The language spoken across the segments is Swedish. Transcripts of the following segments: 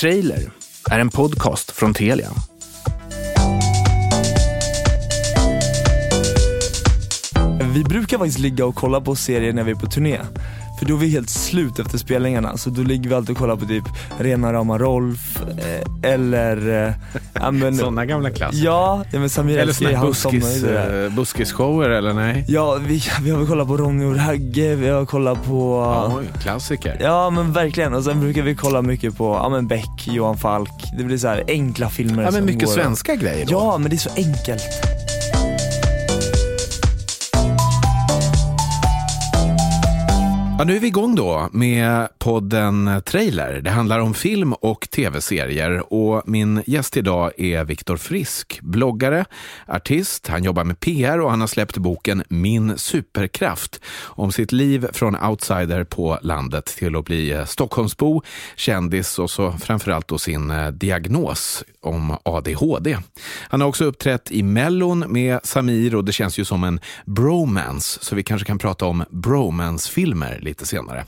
Trailer är en podcast från Telia. Vi brukar faktiskt ligga och kolla på serier när vi är på turné. För då är vi helt slut efter spelningarna, så då ligger vi alltid och kollar på typ Rena rama Rolf, eh, eller... Eh, ja, men, Sådana gamla klassiker. Ja, ja men Samir Eller somnar buskis, eh, buskisshower eller nej? Ja, vi, vi har väl kollat på Ronny och Ragge, vi har kollat på... Oj, klassiker. Ja men verkligen, och sen brukar vi kolla mycket på, ja men Beck, Johan Falk, det blir så här enkla filmer Ja, men mycket går- svenska grejer då. Ja, men det är så enkelt. Ja, nu är vi igång då med podden Trailer. Det handlar om film och tv-serier och min gäst idag är Viktor Frisk, bloggare, artist, han jobbar med PR och han har släppt boken Min superkraft om sitt liv från outsider på landet till att bli eh, Stockholmsbo, kändis och så framförallt då sin eh, diagnos om ADHD. Han har också uppträtt i Mellon med Samir och det känns ju som en bromance så vi kanske kan prata om bromance-filmer lite senare.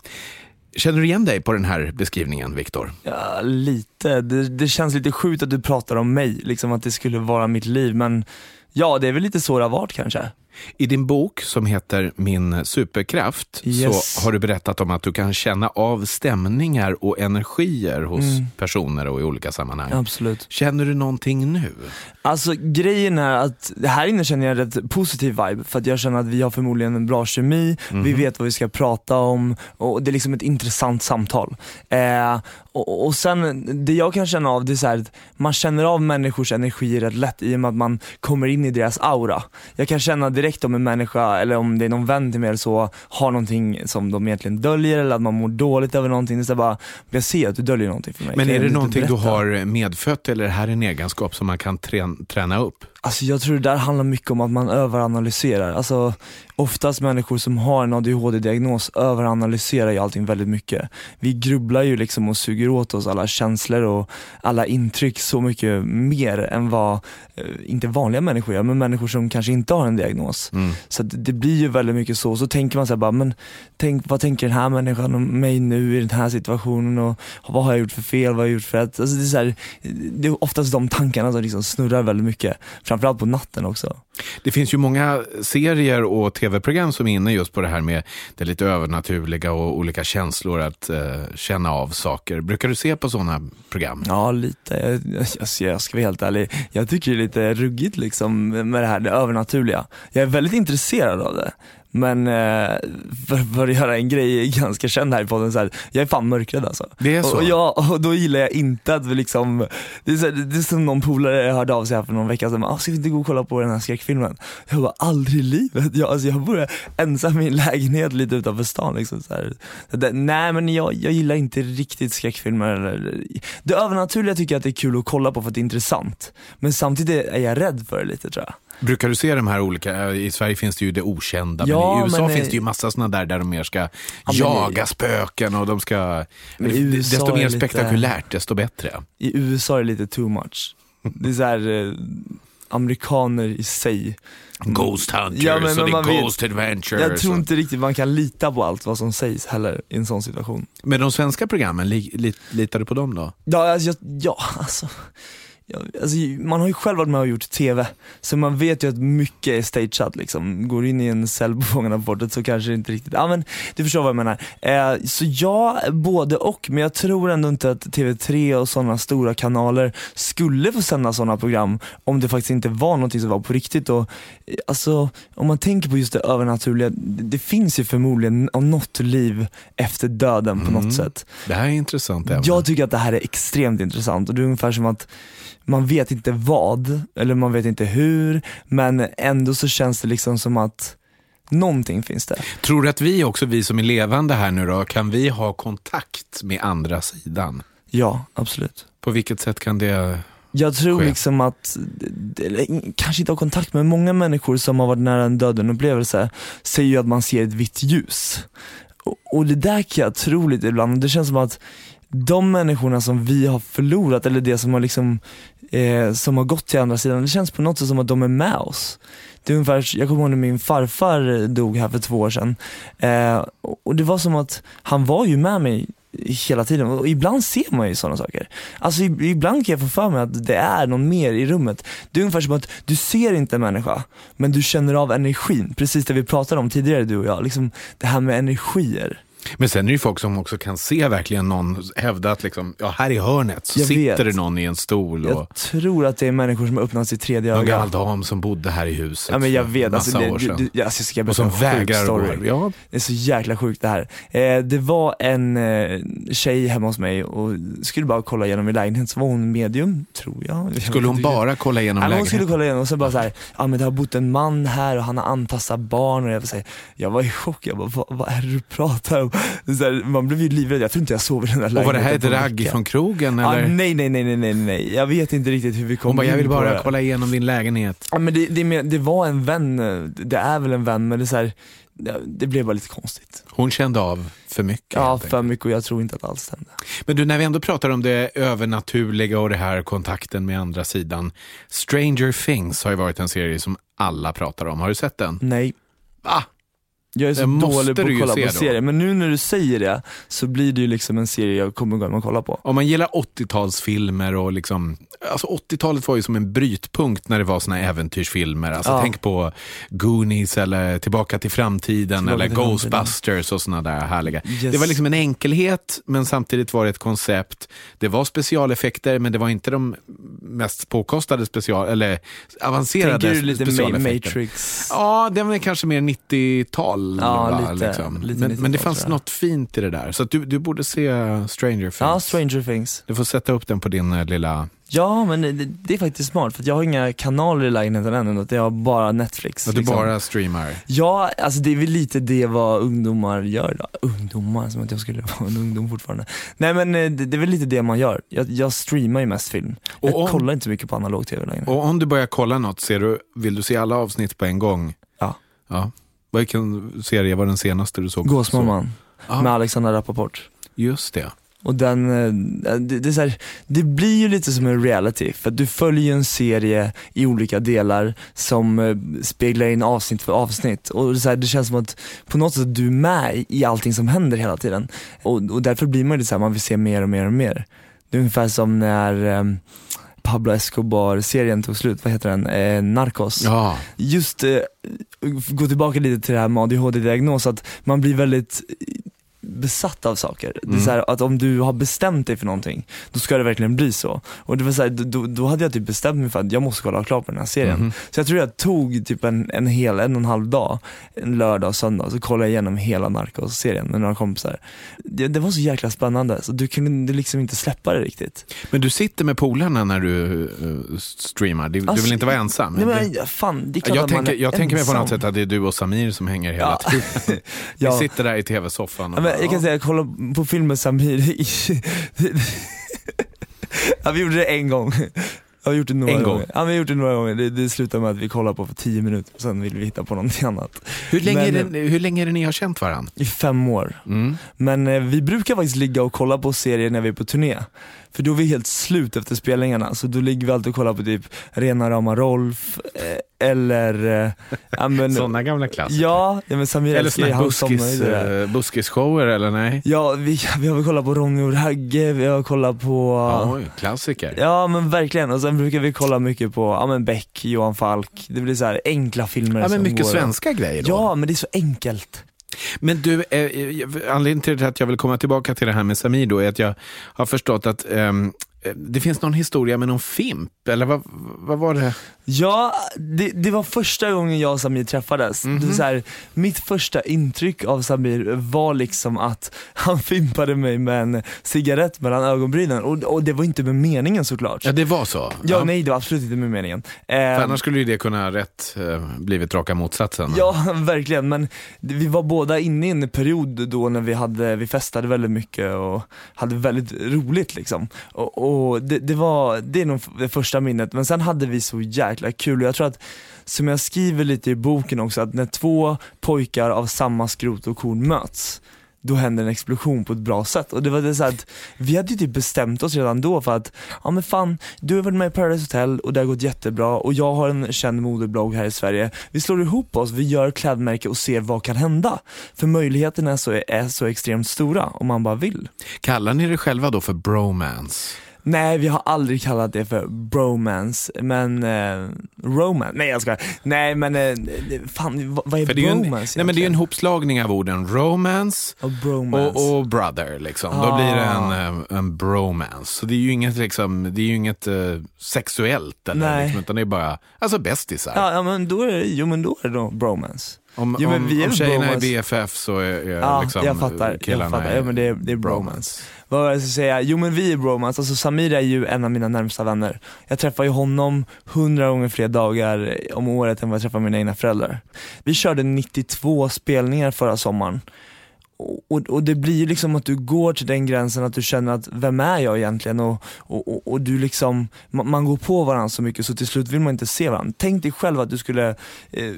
Känner du igen dig på den här beskrivningen, Viktor? Ja, lite. Det, det känns lite sjukt att du pratar om mig, liksom att det skulle vara mitt liv, men ja, det är väl lite så det har varit kanske. I din bok som heter Min superkraft Yes. så har du berättat om att du kan känna av stämningar och energier hos personer och i olika sammanhang. Absolut. Känner du någonting nu? Alltså grejen är att här inne känner jag en rätt positiv vibe för att jag känner att vi har förmodligen en bra kemi, vi vet vad vi ska prata om och det är liksom ett intressant samtal. Eh, och, och sen det jag kan känna av det är så att man känner av människors energi rätt lätt i och med att man kommer in i deras aura. Jag kan känna direkt om en människa eller om det är någon vän till mig eller så har någonting som de egentligen döljer eller att man mår dåligt över någonting. Så bara, jag ser att du döljer någonting för mig. Men är det någonting du har medfött eller är det här en egenskap som man kan trän- träna upp? Alltså jag tror det där handlar mycket om att man överanalyserar. Alltså oftast människor som har en ADHD-diagnos överanalyserar ju allting väldigt mycket. Vi grubblar ju liksom och suger åt oss alla känslor och alla intryck så mycket mer än vad, eh, inte vanliga människor gör, men människor som kanske inte har en diagnos. Så att det, det blir ju väldigt mycket så, så tänker man så här bara, men tänk, vad tänker den här människan om mig nu i den här situationen och vad har jag gjort för fel, vad har jag gjort för rätt? Alltså det, är så här, det är oftast de tankarna som liksom snurrar väldigt mycket, framförallt på natten också. Det finns ju många serier och tv-program som är inne just på det här med det lite övernaturliga och olika känslor att eh, känna av saker. Brukar du se på sådana program? Ja, lite. Jag, jag, jag, ska vara helt ärlig, jag tycker det är lite ruggigt liksom med det här, det övernaturliga. Jag är väldigt intresserad av det. Men eh, för, för att göra en grej ganska känd här i podden, så här, jag är fan mörkrädd alltså. Det är så? Och, ja, och då gillar jag inte att vi liksom, det är, så här, det är som någon polare hörde av sig här för någon vecka sedan, ah, ska vi inte gå och kolla på den här skräckfilmen? Jag bara, aldrig i livet. Jag, alltså, jag bor ensam i en lägenhet lite utanför stan liksom. Så här. Så det, nej men jag, jag gillar inte riktigt skräckfilmer. Eller, det övernaturliga tycker jag att det är kul att kolla på för att det är intressant. Men samtidigt är jag rädd för det lite tror jag. Brukar du se de här olika, eh, i Sverige finns det ju det okända, Ja, men i USA men, finns eh, det ju massa sådana där där de mer ska men jaga spöken och de ska, desto mer lite- spektakulärt desto bättre. I USA är det lite too much. Det är så här, eh, amerikaner i sig. Ghost Hunters Ja, men- och man är vet- Ghost Adventures. Jag tror inte riktigt man kan lita på allt vad som sägs heller i en sån situation. Men de svenska programmen, li, li, litar du på dem då? Ja, alltså, ja alltså, ja, alltså, man har ju själv varit med och gjort TV, så man vet ju att mycket är stageat liksom. Går in i en cell på Fångarna på fortet så kanske det inte riktigt, ja men du förstår vad jag menar. Eh, så ja, både och, men jag tror ändå inte att TV3 och sådana stora kanaler skulle få sända sådana program om det faktiskt inte var någonting som var på riktigt. Och, eh, alltså, om man tänker på just det övernaturliga, det, det finns ju förmodligen något liv efter döden på något sätt. Det här är intressant ämne. Jag tycker att det här är extremt intressant och det är ungefär som att man vet inte vad, eller man vet inte hur, men ändå så känns det liksom som att någonting finns det. Tror du att vi också, vi som är levande här nu då, kan vi ha kontakt med andra sidan? Ja, absolut. På vilket sätt kan det... Jag tror Ske. liksom att, kanske inte ha kontakt med många människor som har varit nära en döden upplevelse, säger ju att man ser ett vitt ljus. Och, och det där kan jag tro lite ibland, det känns som att de människorna som vi har förlorat, eller det som har liksom, eh, som har gått till andra sidan, det känns på något sätt som att de är med oss. Det är ungefär, jag kommer ihåg när min farfar dog här för två år sedan, eh, och det var som att han var ju med mig hela tiden och ibland ser man ju sådana saker. Alltså ibland kan jag få för mig att det är någon mer i rummet. Det är ungefär som att du ser inte en människa, men du känner av energin. Precis det vi pratade om tidigare du och jag, liksom det här med energier. Men sen är det ju folk som också kan se verkligen någon hävda att liksom, ja, här i hörnet så Jag sitter vet. det någon i en stol och Jag tror att det är människor som har öppnat sitt tredje någon öga. gammal dam som bodde här i huset Ja men jag vet, alltså, det, år du, sedan. du, alltså jag ska och som vägrar gå. Ja, Det är så jäkla sjukt det här. Eh, det var en eh, tjej hemma hos mig och skulle bara kolla igenom min lägenhet, så var hon medium, tror jag. skulle hon bara kolla igenom Ja, men hon skulle lägenheten? kolla igenom och så bara så här, ja men det har bott en man här och han har anpassat barn och jag, var så här, jag var i chock, jag bara vad, vad är det du pratar om? Här, man blev ju livrädd, jag tror inte jag sov i den där Och var det här ett lägenheten ragg från krogen Ja, eller? nej, nej, nej, nej, nej, nej, jag vet inte riktigt hur vi kom hon bara, jag vill bara kolla igenom din lägenhet. Ja, men det, det, det var en vän, det är väl en vän men det är så här, det, blev bara lite konstigt. Hon kände av för mycket. Ja, för mycket och jag tror inte att alls stämde. Men du, när vi ändå pratar om det övernaturliga och det här kontakten med andra sidan. Stranger Things har ju varit en serie som alla pratar om. Har du sett den? Nej. Ah, Jag är så dålig på att kolla på serier, men nu när du säger det så blir det ju liksom en serie jag kommer gå hem och kolla på. om man gillar 80-talsfilmer och liksom, alltså 80-talet var ju som en brytpunkt när det var såna äventyrsfilmer. Alltså Ja. tänk på Goonies eller Tillbaka till framtiden Tillbaka eller till framtiden. Ghostbusters och såna där härliga. Yes. Det var liksom en enkelhet men samtidigt var det ett koncept. Det var specialeffekter men det var inte de mest påkostade special, eller avancerade Tänker du lite. Matrix? Ja, det var kanske mer 90-tal. Ja, va, lite- liksom. lite men, men det 90-tal, fanns jag. något fint i det där. Så du, du borde se Stranger Things. Ja, Stranger Things. Du får sätta upp den på din eh, lilla... Ja, men det, det är faktiskt smart för jag har inga kanaler i lägenheten än, utan jag har bara Netflix. Att du liksom. bara streamar. Ja, alltså det är väl lite det vad ungdomar gör då. Ungdomar, som att jag skulle vara en ungdom fortfarande. Nej men eh, det, det är väl lite det man gör. Jag, jag streamar ju mest film. Jag Och om- kollar inte så mycket på analog tv längre. Och om du börjar kolla något, ser du, vill du se alla avsnitt på en gång? Ja. ja. Vilken serie var den senaste du såg? Gåsmamman Ja, med Alexandra Rappaport. just det. Och den, eh, det, det, är så här, det blir ju lite som en reality, för att du följer en serie i olika delar som eh, speglar in avsnitt för avsnitt. Och det, så här, det känns som att på något sätt du är med i allting som händer hela tiden. Och, och därför blir man lite så här, man vill se mer och mer och mer. Det är ungefär som när eh, Pablo Escobar-serien tog slut, vad heter den? Eh, Narcos Ja, just eh, gå tillbaka lite till det här med ADHD-diagnos, att man blir väldigt besatt av saker. Det är Mm. så här, att om du har bestämt dig för någonting, då ska det verkligen bli så. Och det var så här, då, då hade jag typ bestämt mig för att jag måste kolla klart på den här serien. Mhm. Så jag tror jag tog typ en, en hel, en och en halv dag, en lördag och söndag, så kollade jag igenom hela Narcos-serien med några kompisar. Det, det var så jäkla spännande, så du kunde liksom inte släppa det riktigt. men du sitter med polarna när du eh, streamar. Du, du Alltså, vill inte vara ensam? Nej, Det- men, fan, det är klart jag att man tänker, är jag tänker mig på något sätt att det är du och Samir som hänger hela Ja. tiden. Vi Ja. sitter där i tv-soffan och jag kan säga, jag kollade på filmen Samir ja, vi gjorde det en gång. Jag har gjort det några En gång? gånger. Ja, vi har gjort det några gånger. Det, det slutar med att vi kollar på för tio minuter, sen vill vi hitta på någonting annat. hur, länge Men- är det, hur länge är det ni har känt varandra? I fem år. Mm. Men eh, vi brukar faktiskt ligga och kolla på serier när vi är på turné. För då är vi helt slut efter spelningarna, så då ligger vi alltid och kollar på typ Rena rama Rolf, eh, eller... Eh, men, Sådana gamla klassiker. Ja, ja men Samir Eller buskis, där. eh, buskisshower eller nej? Ja, vi, vi har väl kollat på Ronny och Ragge, vi har kollat på... Oj, klassiker. Ja men verkligen, och sen brukar vi kolla mycket på, ja men Beck, Johan Falk, det blir så här enkla filmer Ja, men mycket går svenska grejer då. Ja men det är så enkelt. Men du, eh, eh, anledningen till att jag vill komma tillbaka till det här med Samir då är att jag har förstått att eh, det finns någon historia med någon fimp, eller vad, vad var det? Ja, det, det var första gången jag och Samir träffades. Mhm. Det var så här, mitt första intryck av Samir var liksom att han fimpade mig med en cigarett mellan ögonbrynen och, och det var inte med meningen såklart. Ja, det var så? Ja, nej det var absolut inte med meningen. För Eh, annars skulle ju det kunna rätt eh, blivit raka motsatsen. Ja, verkligen. Men vi var båda inne i en period då när vi, hade, vi festade väldigt mycket och hade väldigt roligt liksom. Och, och det, det, var, det är nog det första minnet, men sen hade vi så jäkla kul och jag tror att som jag skriver lite i boken också, att när två pojkar av samma skrot och korn möts, då händer en explosion på ett bra sätt. Och det var det så att vi hade ju typ bestämt oss redan då för att, ja men fan, du har varit med i Paradise Hotel och det har gått jättebra och jag har en känd modeblogg här i Sverige. Vi slår ihop oss, vi gör klädmärke och ser vad kan hända. För möjligheterna är så, är så extremt stora om man bara vill. Kallar ni det själva då för bromance? Nej, vi har aldrig kallat det för bromance, men eh, romance, nej jag ska Nej men, eh, fan vad är För det är ju en, bromance nej, men det är en hopslagning av orden romance Och bromance. och, och brother. Liksom. Då Ah. blir det en, eh, en bromance. Så det är ju inget, liksom, det är inget eh, sexuellt, eller, Nej. liksom, utan det är bara alltså bästisar. Ja, ja men då är det, jo men då är det då bromance. Om, Jo, men om, är om tjejerna är bromance. BFF så är, är Ja, liksom, jag fattar. Jag killarna fattar. är Ja, men det är- det är bromance. Vad var det jag skulle säga? Jo men vi är bromance, alltså Samir är ju en av mina närmsta vänner. Jag träffar ju honom hundra gånger fler dagar om året än vad jag träffar mina egna föräldrar. Vi körde 92 spelningar förra sommaren. Och, och, det blir ju liksom att du går till den gränsen att du känner att vem är jag egentligen? Och, och, och, och du liksom, man, man går på varandra så mycket så till slut vill man inte se varandra. Tänk dig själv att du skulle, eh,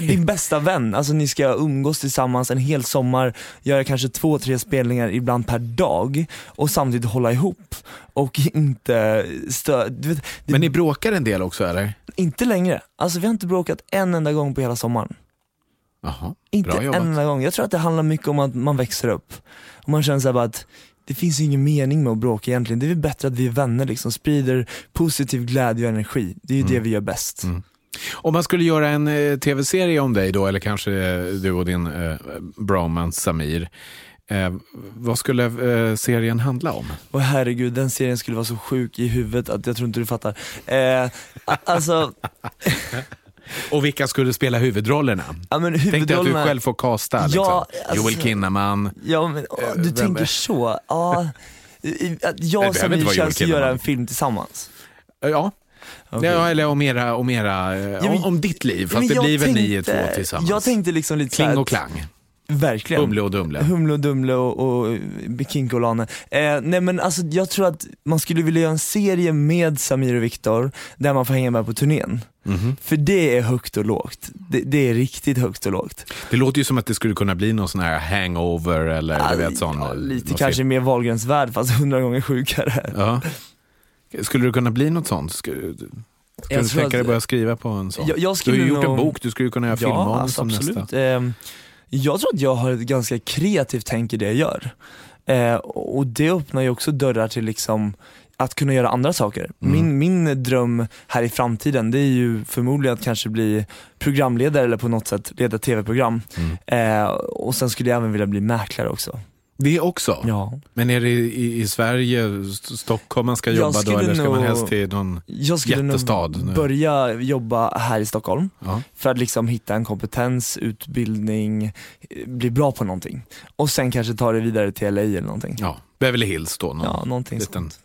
din bästa vän, alltså ni ska umgås tillsammans en hel sommar, göra kanske två, tre spelningar ibland per dag och samtidigt hålla ihop och inte stö... Du vet, det, Men ni bråkar en del också eller? Inte längre. Alltså vi har inte bråkat en enda gång på hela sommaren. Jaha, Inte en enda gång. Jag tror att det handlar mycket om att man växer upp. Och man känner så att det finns ingen mening med att bråka egentligen. Det är väl bättre att vi är vänner liksom, sprider positiv glädje och energi. Det är ju det vi gör bäst. Mm. Om man skulle göra en eh, tv-serie om dig då, eller kanske eh, du och din eh, bromance Samir. Eh, vad skulle eh, serien handla om? Och herregud, den serien skulle vara så sjuk i huvudet att jag tror inte du fattar. Eh, alltså, Och vilka skulle spela huvudrollerna? ja men Tänk dig att du huvudrollerna... själv får casta. Liksom. Ja, alltså- Joel Kinnaman. Ja men åh, du vem tänker så. Ja, att jag och Samir känns att göra en film tillsammans. Eh, Ja, Okej. ja eller om, era, om, era, eh, men- om, om ditt liv. Fast det blir väl ni två tillsammans? Jag tänkte liksom lite Kling och klang. Verkligen. Humle och Dumle. Humle och Dumle och, och Kinko och Lane. Eh, nej men alltså jag tror att man skulle vilja göra en serie med Samir och Viktor där man får hänga med på turnén. Mhm. För det är högt och lågt. Det, det är riktigt högt och lågt. Det låter ju som att det skulle kunna bli någon sån här hangover eller du vet sån. ja, eh, lite kanske film. mer Wahlgrens värld fast hundra gånger sjukare. Ja. Skulle det kunna bli något sånt? Skulle, skulle du tänka dig börja skriva på en sån? Jag- jag du har ju gjort en bok, du skulle ju kunna göra Ja, filmmanus alltså, absolut. nästa. Eh, jag tror att jag har ett ganska kreativt tänk i det jag gör. Eh, och det öppnar ju också dörrar till liksom att kunna göra andra saker. Mm. Min, min dröm här i framtiden det är ju förmodligen att kanske bli programledare eller på något sätt leda tv-program. Mm. Eh, och sen skulle jag även vilja bli mäklare också. Det också? Ja. Men är det i, i Sverige, St- Stockholm man ska Jag jobba då skulle eller ska man nog- helst till någon... Jag skulle Jättestad nog nu. börja jobba här i Stockholm Ja. för att liksom hitta en kompetens, utbildning, eh, bli bra på någonting. Och sen kanske ta det vidare till LA eller någonting. ja, Beverly Hills då, någon Ja, någonting liten sånt.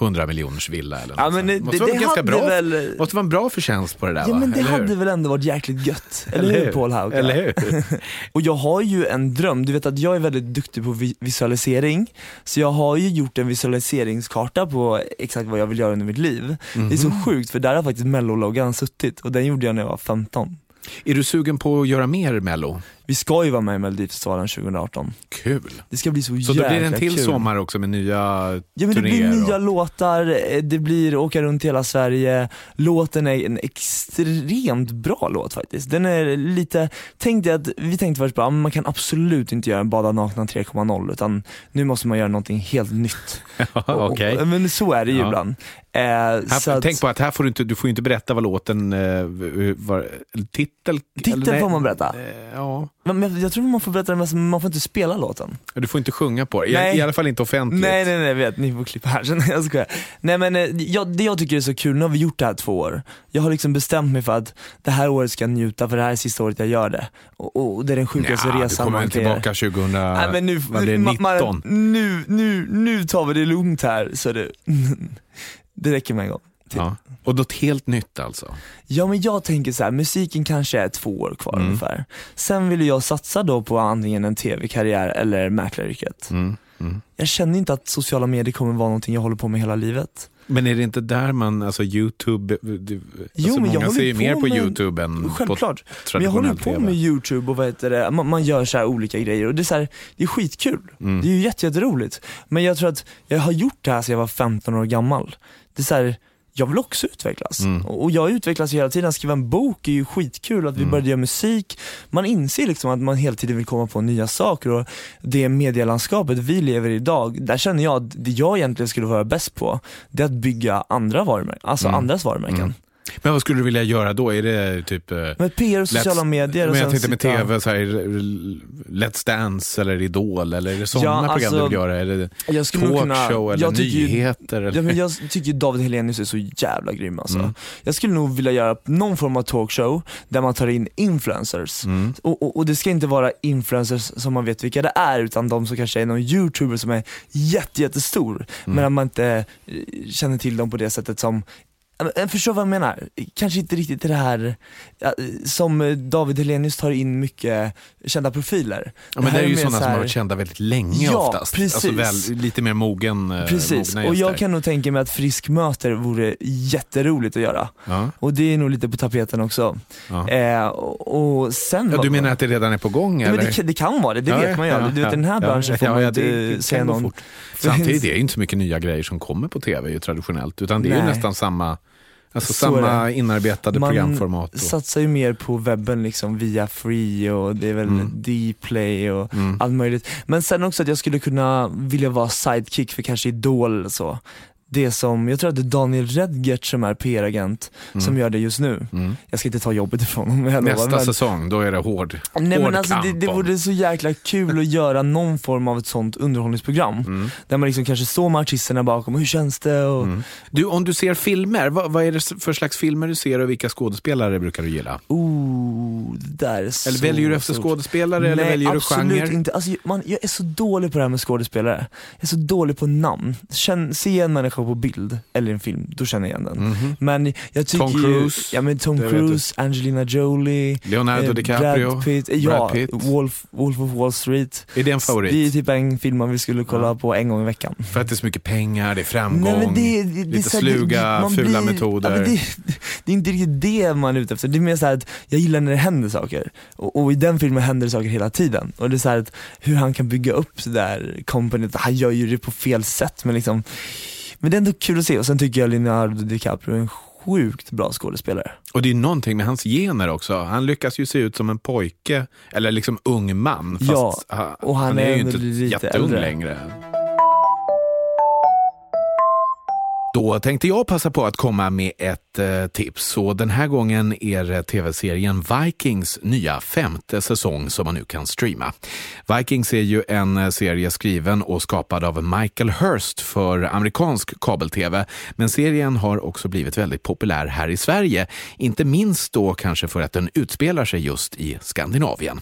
100 miljoners villa eller Ja något men sånt. det, måste det, vara det ganska bra, väl, måste vara en bra förtjänst på det där ja va? men det Eller hur? hade väl ändå varit jäkligt gött, eller, Eller hur hur? Paul Hauke? Eller hur? Och jag har ju en dröm, du vet att jag är väldigt duktig på vi- visualisering, så jag har ju gjort en visualiseringskarta på exakt vad jag vill göra under mitt liv. Det är så Mhm. sjukt för där har faktiskt mellologgan suttit och den gjorde jag när jag var 15. Är du sugen på att göra mer Mello? Vi ska ju vara med i Melodifestivalen 2018. Kul! Det ska bli så, Så jäkla blir det en till kul. sommar också med nya Ja men det blir nya och- låtar, eh, det blir åka runt hela Sverige, låten är en extremt bra låt faktiskt. Den är lite, tänk dig att, vi tänkte först bara, men man kan absolut inte göra en Bada nakna 3.0 utan nu måste man göra någonting helt nytt. Okej. och- Men så är det ju Ja. ibland. Eh, så Här, att, tänk på att här får du inte, du får ju inte berätta vad låten, eh, var, titel? Titeln eller får man berätta. eh, Ja, men jag, tror man får berätta det, men man får inte spela låten. du får inte sjunga på det. I, alla fall inte offentligt. Nej nej nej, vet, ni får klippa här sen, jag skojar. Nej men eh, jag, det jag tycker är så kul, nu har vi gjort det här två år. Jag har liksom bestämt mig för att det här året ska jag njuta för det här är sista året jag gör det. Och, och det är den sjukaste du resan kommer man kan göra. tillbaka 2000, Nej men nu, vad blir det, ma- ma- 19? nu, nu, nu tar vi det lugnt här så det, det räcker med en gång. Ja. Och något helt nytt alltså? Ja men jag tänker så här, musiken kanske är två år kvar Mm. ungefär. Sen vill jag satsa då på antingen en tv-karriär eller mäklaryrket. Mm. Mm. Jag känner inte att sociala medier kommer vara någonting jag håller på med hela livet. Men är det inte där man, alltså Youtube, du, Jo, alltså men många ser ju mer på med- Youtube än Självklart. på Men jag håller på med youtube och vad heter det, man, man gör så här olika grejer och det är, så här, det är skitkul. Mm. Det är ju jätte, jätteroligt. Men jag tror att jag har gjort det här sedan jag var 15 år gammal. Det är så här, jag vill också utvecklas. Mm. Och jag utvecklas hela tiden, att skriva en bok är ju skitkul, att vi Mm. började göra musik. Man inser liksom att man hela tiden vill komma på nya saker och det medielandskapet vi lever i idag, där känner jag att det jag egentligen skulle vara bäst på, det är att bygga andra varumärken, alltså Mm. andras varumärken. Men vad skulle du vilja göra då? Är det typ eh, Men PR och sociala medier Men jag tänkte med TV, så här, Let's Dance eller Idol, eller är det sådana Ja, program alltså, du vill göra? Är det talkshow eller tycker ju- nyheter? Eller? Ja, men jag tycker David Hellenius är så jävla grym alltså. Mm. Jag skulle nog vilja göra någon form av talkshow där man tar in influencers. Mm. Och, och, och det ska inte vara influencers som man vet vilka det är utan de som kanske är någon youtuber som är jätte, jättestor Mm. men att man inte eh, känner till dem på det sättet som Jag förstår vad jag menar. Kanske inte riktigt det här ja, som David Hellenius tar in mycket kända profiler. Ja, men det, här är ju sådana så som har här- varit kända väldigt länge Ja, oftast. precis. Alltså väl, lite mer mogen, eh, Precis, och jag kan nog tänka mig att Frisk möter vore jätteroligt att göra. Ja, Och det är nog lite på tapeten också. ja. Eh, och, sen... Ja, du menar att det redan är på gång eller? det, kan- det kan vara det, det vet man ju ja. Du vet den här branschen får man inte det säga någon... Samtidigt är det ju inte så mycket nya grejer som kommer på tv traditionellt, utan det är ju nästan samma, alltså Så samma inarbetade Man programformat. Och, satsar ju mer på webben liksom via free och det är väl Mm. Dplay och mm. allt möjligt. Men sen också att jag skulle kunna vilja vara sidekick för kanske Idol eller så. Det som, jag tror att det är Daniel Redgert som är PR-agent som Mm. gör det just nu. Mm. Jag ska inte ta jobbet ifrån honom, jag lovar, Nästa men- säsong, då är det hård, Nej hård men alltså det, kamp det om. vore så jäkla kul att göra någon form av ett sånt underhållningsprogram. Mm. Där man liksom kanske står med artisterna bakom, hur känns det? Och, Mm. Du, om du ser filmer, vad, vad är det för slags filmer du ser och vilka skådespelare brukar du gilla? Oh, det där är så Eller väljer du efter skådespelare eller Nej, väljer du absolut genre? inte. Alltså, man, jag är så dålig på det här med skådespelare. Jag är så dålig på namn. Känn, se en människa på bild, eller en film, då känner jag igen den. Mhm. Men jag tycker Tom Cruise, ju, ja men Tom det Cruise, Angelina Jolie, Leonardo eh, DiCaprio, Brad Pitt, ja, Brad Pitt. Wolf, Wolf of Wall Street. Är det en favorit? Det är typ en film man vi skulle kolla Ja. på en gång i veckan. För att det är så mycket pengar, det är framgång, Nej, men det, det, det är lite så här, sluga, fula blir- metoder. Ja, det, det är inte riktigt det man är ute efter, det är mer så här att jag gillar när det händer saker. Och, och i den filmen händer det saker hela tiden. Och det är så här att hur han kan bygga upp det där companyt, han gör ju det på fel sätt men liksom Men det är ändå kul att se och sen tycker jag Leonardo DiCaprio är en sjukt bra skådespelare. Och det är någonting med hans gener också. Han lyckas ju se ut som en pojke, eller liksom ung man. Fast Ja, och han är är ju inte lite jätteung äldre. längre. Då tänkte jag passa på att komma med ett eh, tips. Och den här gången är det tv-serien Vikings nya femte säsong som man nu kan streama. Vikings är ju en eh, serie skriven och skapad av Michael Hurst för amerikansk kabel-tv. Men serien har också blivit väldigt populär här i Sverige. Inte minst då kanske för att den utspelar sig just i Skandinavien.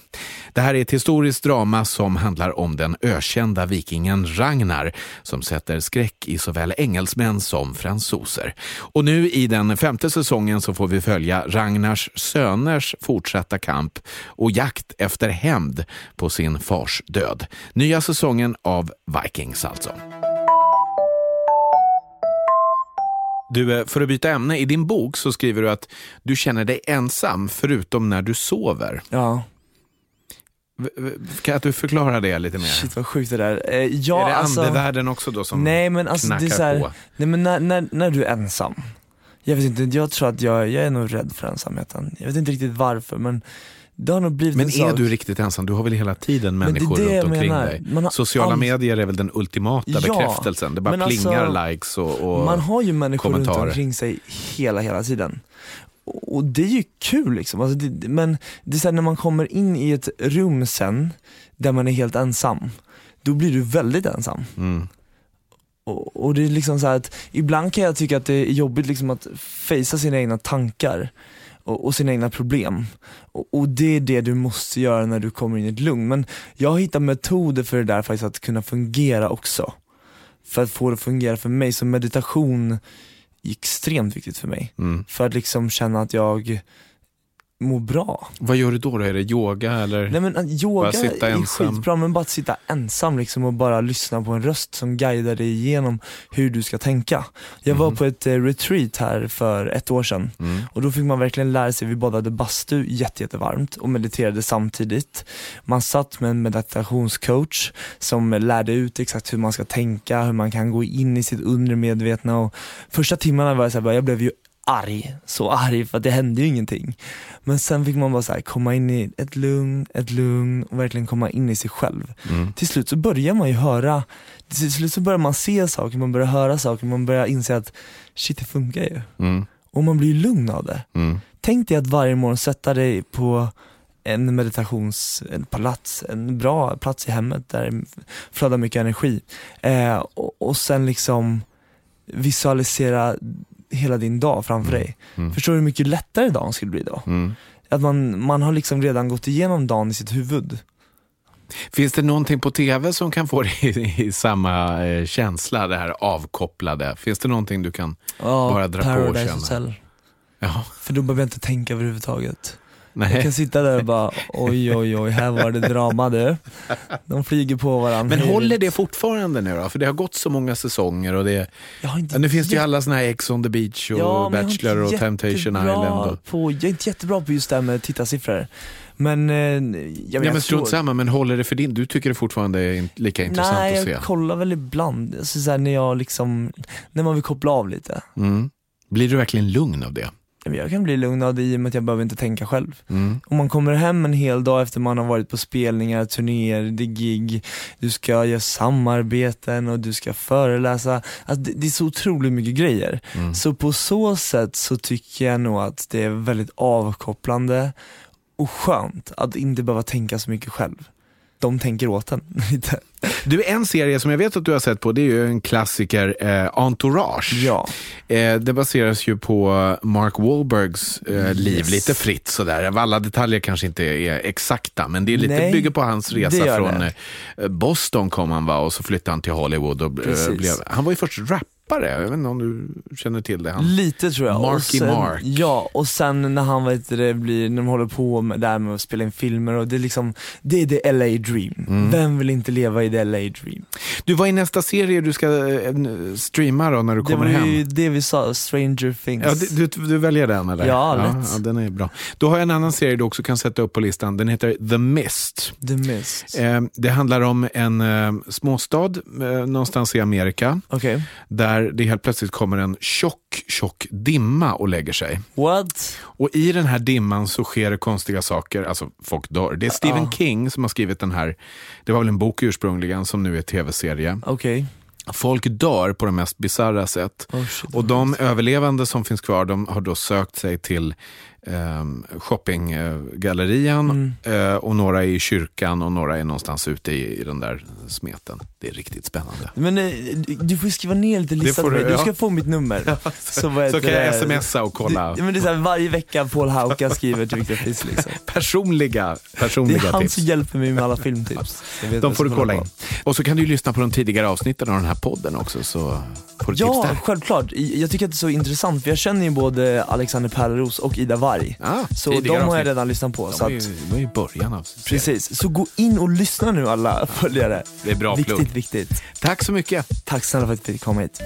Det här är ett historiskt drama som handlar om den ökända vikingen Ragnar som sätter skräck i såväl engelsmän som fransoser. Och nu i den femte säsongen så får vi följa Ragnars söners fortsatta kamp och jakt efter hämnd på sin fars död. Nya säsongen av Vikings alltså. Du, eh, för att byta ämne, i din bok så skriver du att du känner dig ensam förutom när du sover. Ja, kan du förklara det lite mer? shit vad sjukt det där. Eh, ja, är det alltså, andevärlden också då som Nej men alltså det är knackar så här, på? nej men när, när, när du är ensam. Jag vet inte, jag tror att jag, jag är nog rädd för ensamheten. Jag vet inte riktigt varför men det har nog blivit Men en är sak. du riktigt ensam? Du har väl hela tiden Men det människor det runt omkring menar. dig? Har Sociala all- medier är väl den ultimata Ja, bekräftelsen? Det bara men plingar alltså, likes och, och Man har ju människor runt omkring sig hela, hela tiden. Och det är ju kul liksom, alltså det, men det är här, när man kommer in i ett rum sen, där man är helt ensam, då blir du väldigt ensam. Mm. Och, och det är liksom så här att ibland kan jag tycka att det är jobbigt liksom att fejsa sina egna tankar och, och sina egna problem. Och, och det är det du måste göra när du kommer in i ett lugn. Men jag har hittat metoder för det där faktiskt att kunna fungera också. För att få det att fungera för mig, så meditation extremt viktigt för mig. Mm. För att liksom känna att jag må bra. Vad gör du då? då? Är det yoga eller? Nej men att yoga Bara sitta är ensam. skitbra, men bara att sitta ensam liksom och bara lyssna på en röst som guidar dig igenom hur du ska tänka. Jag var på ett eh, retreat här för ett år sedan Mm. och då fick man verkligen lära sig, vi badade bastu jätte, jättevarmt och mediterade samtidigt. Man satt med en meditationscoach som lärde ut exakt hur man ska tänka, hur man kan gå in i sitt undermedvetna och första timmarna var jag såhär, jag blev ju arg, så arg för att det hände ju ingenting. Men sen fick man bara så här, komma in i ett lugn, ett lugn och verkligen komma in i sig själv. Mm. Till slut så börjar man ju höra, till slut så börjar man se saker, man börjar höra saker, man börjar inse att shit det funkar ju. Mm. Och man blir ju lugn av det. Mm. Tänk dig att varje morgon sätta dig på en meditationspalats, en bra plats i hemmet där det flödar mycket energi. Eh, och, och sen liksom visualisera hela din dag framför dig. Mm. Förstår du hur mycket lättare dagen skulle bli då? Mm. Att man, man har liksom redan gått igenom dagen i sitt huvud. Finns det någonting på tv som kan få dig i, i samma eh, känsla, det här avkopplade? Finns det någonting du kan Ja, Bara dra på och Paradise känna. Hotel. Ja, För då behöver jag inte tänka överhuvudtaget. Jag nej. kan sitta där och bara oj oj oj, här var det drama du. De flyger på varandra. Men håller det fortfarande nu då? För det har gått så många säsonger och det, Jag ja, nu finns det ju alla såna här Ex on the beach och Ja, jag Bachelor och Temptation Island. Och, På, jag är inte jättebra på just det här med tittarsiffror. Men, eh, jag, men, ja, jag men strunt samma, men håller det för din? Du tycker det fortfarande är lika intressant Nej, att se? jag kollar väl ibland. Alltså, så här, när jag liksom, när man vill koppla av lite. Mm. Blir du verkligen lugn av det? Jag kan bli lugn av det i och med att jag behöver inte tänka själv. Mm. Om man kommer hem en hel dag efter man har varit på spelningar, turnéer, det gig, du ska göra samarbeten och du ska föreläsa. Alltså det, det är så otroligt mycket grejer. Mm. Så på så sätt så tycker jag nog att det är väldigt avkopplande och skönt att inte behöva tänka så mycket själv. De tänker åt en. Du, en serie som jag vet att du har sett på, det är ju en klassiker, eh, Entourage. Ja. Eh, det baseras ju på Mark Wahlbergs eh, liv, Yes. lite fritt sådär. Alla detaljer kanske inte är exakta, men det är lite, Nej, bygger på hans resa från eh, Boston kom han va, och så flyttade han till Hollywood. Och, eh, blev, han var ju först rappare, jag vet inte om du känner till det. Han, Lite tror jag. Marky och sen, Mark. Ja, och sen när han vet det blir, när de håller på med, där med att spela in filmer och det är liksom, det är the LA dream. Mm. Vem vill inte leva i the LA dream? Du var i nästa serie du ska eh, streama då när du Det kommer var hem. ju det vi sa, Stranger Things. Ja, du, du, du väljer den eller? Ja, lätt. ja, den är bra. Då har jag en annan serie du också kan sätta upp på listan. Den heter The Mist. The Mist. Eh, det handlar om en eh, småstad eh, någonstans i Amerika Okej. där det helt plötsligt kommer en tjock, tjock dimma och lägger sig. What? Och i den här dimman så sker det konstiga saker, alltså folk dör. Det är Stephen Ja. King som har skrivit den här, det var väl en bok ursprungligen som nu är tv-serie. Okej. Folk dör på de mest bisarra sätt. Oh, shit. Och de överlevande som finns kvar, de har då sökt sig till um, shoppinggallerian Mm. eh, och några är i kyrkan och några är någonstans ute i, i den där smeten. Det är riktigt spännande. Men eh, du- du får skriva ner lite lista får till mig. du, Du ska få mitt nummer. så, Så heter kan jag det? smsa och kolla. Det, men det är så här, varje vecka Paul Hauka skriver till Victor Frisk liksom. Personliga, Det personliga är han tips. som hjälper mig med alla filmtips. De får du kolla in. Och så kan du ju lyssna på de tidigare avsnitten av den här podden också, så får du Ja, tips där. självklart. Jag tycker att det är så intressant för jag känner ju både Alexander Pärleros och Ida Warg. Ah, Så de har jag redan lyssnat på. De så var ju, att, de var ju i början av precis, så gå in och lyssna nu alla följare. Det är bra Viktigt, plugg. viktigt. Tack så mycket. Tack snälla för att vi fick komma hit.